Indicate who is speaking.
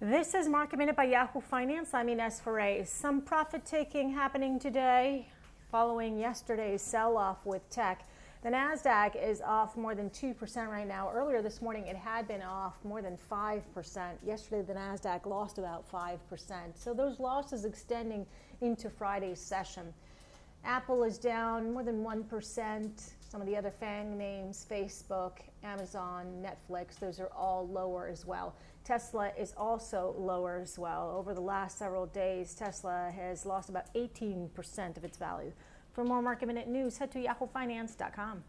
Speaker 1: This is Market Minute by Yahoo Finance. I'm Ines Ferre. Some profit taking happening today following yesterday's sell off with tech. The NASDAQ is off more than 2% right now. Earlier this morning, it had been off more than 5%. Yesterday, the NASDAQ lost about 5%. So those losses extending into Friday's session. Apple is down more than 1%. Some of the other FANG names, Facebook, Amazon, Netflix, those are all lower as well. Tesla is also lower as well. Over the last several days, Tesla has lost about 18% of its value. For more market minute news, head to yahoofinance.com.